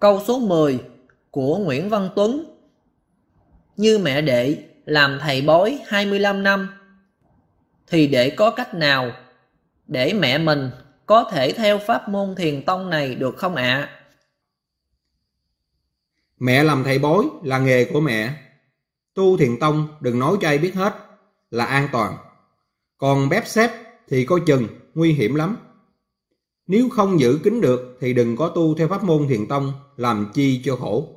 Câu số 10 của Nguyễn Văn Tuấn Như mẹ đệ làm thầy bói 25 năm Thì để có cách nào để mẹ mình có thể theo pháp môn thiền tông này được không ạ? Mẹ làm thầy bói là nghề của mẹ. Tu thiền tông đừng nói cho ai biết hết là an toàn. Còn bếp xếp thì coi chừng, nguy hiểm lắm. Nếu không giữ kín được thì đừng có tu theo pháp môn thiền tông, làm chi cho khổ.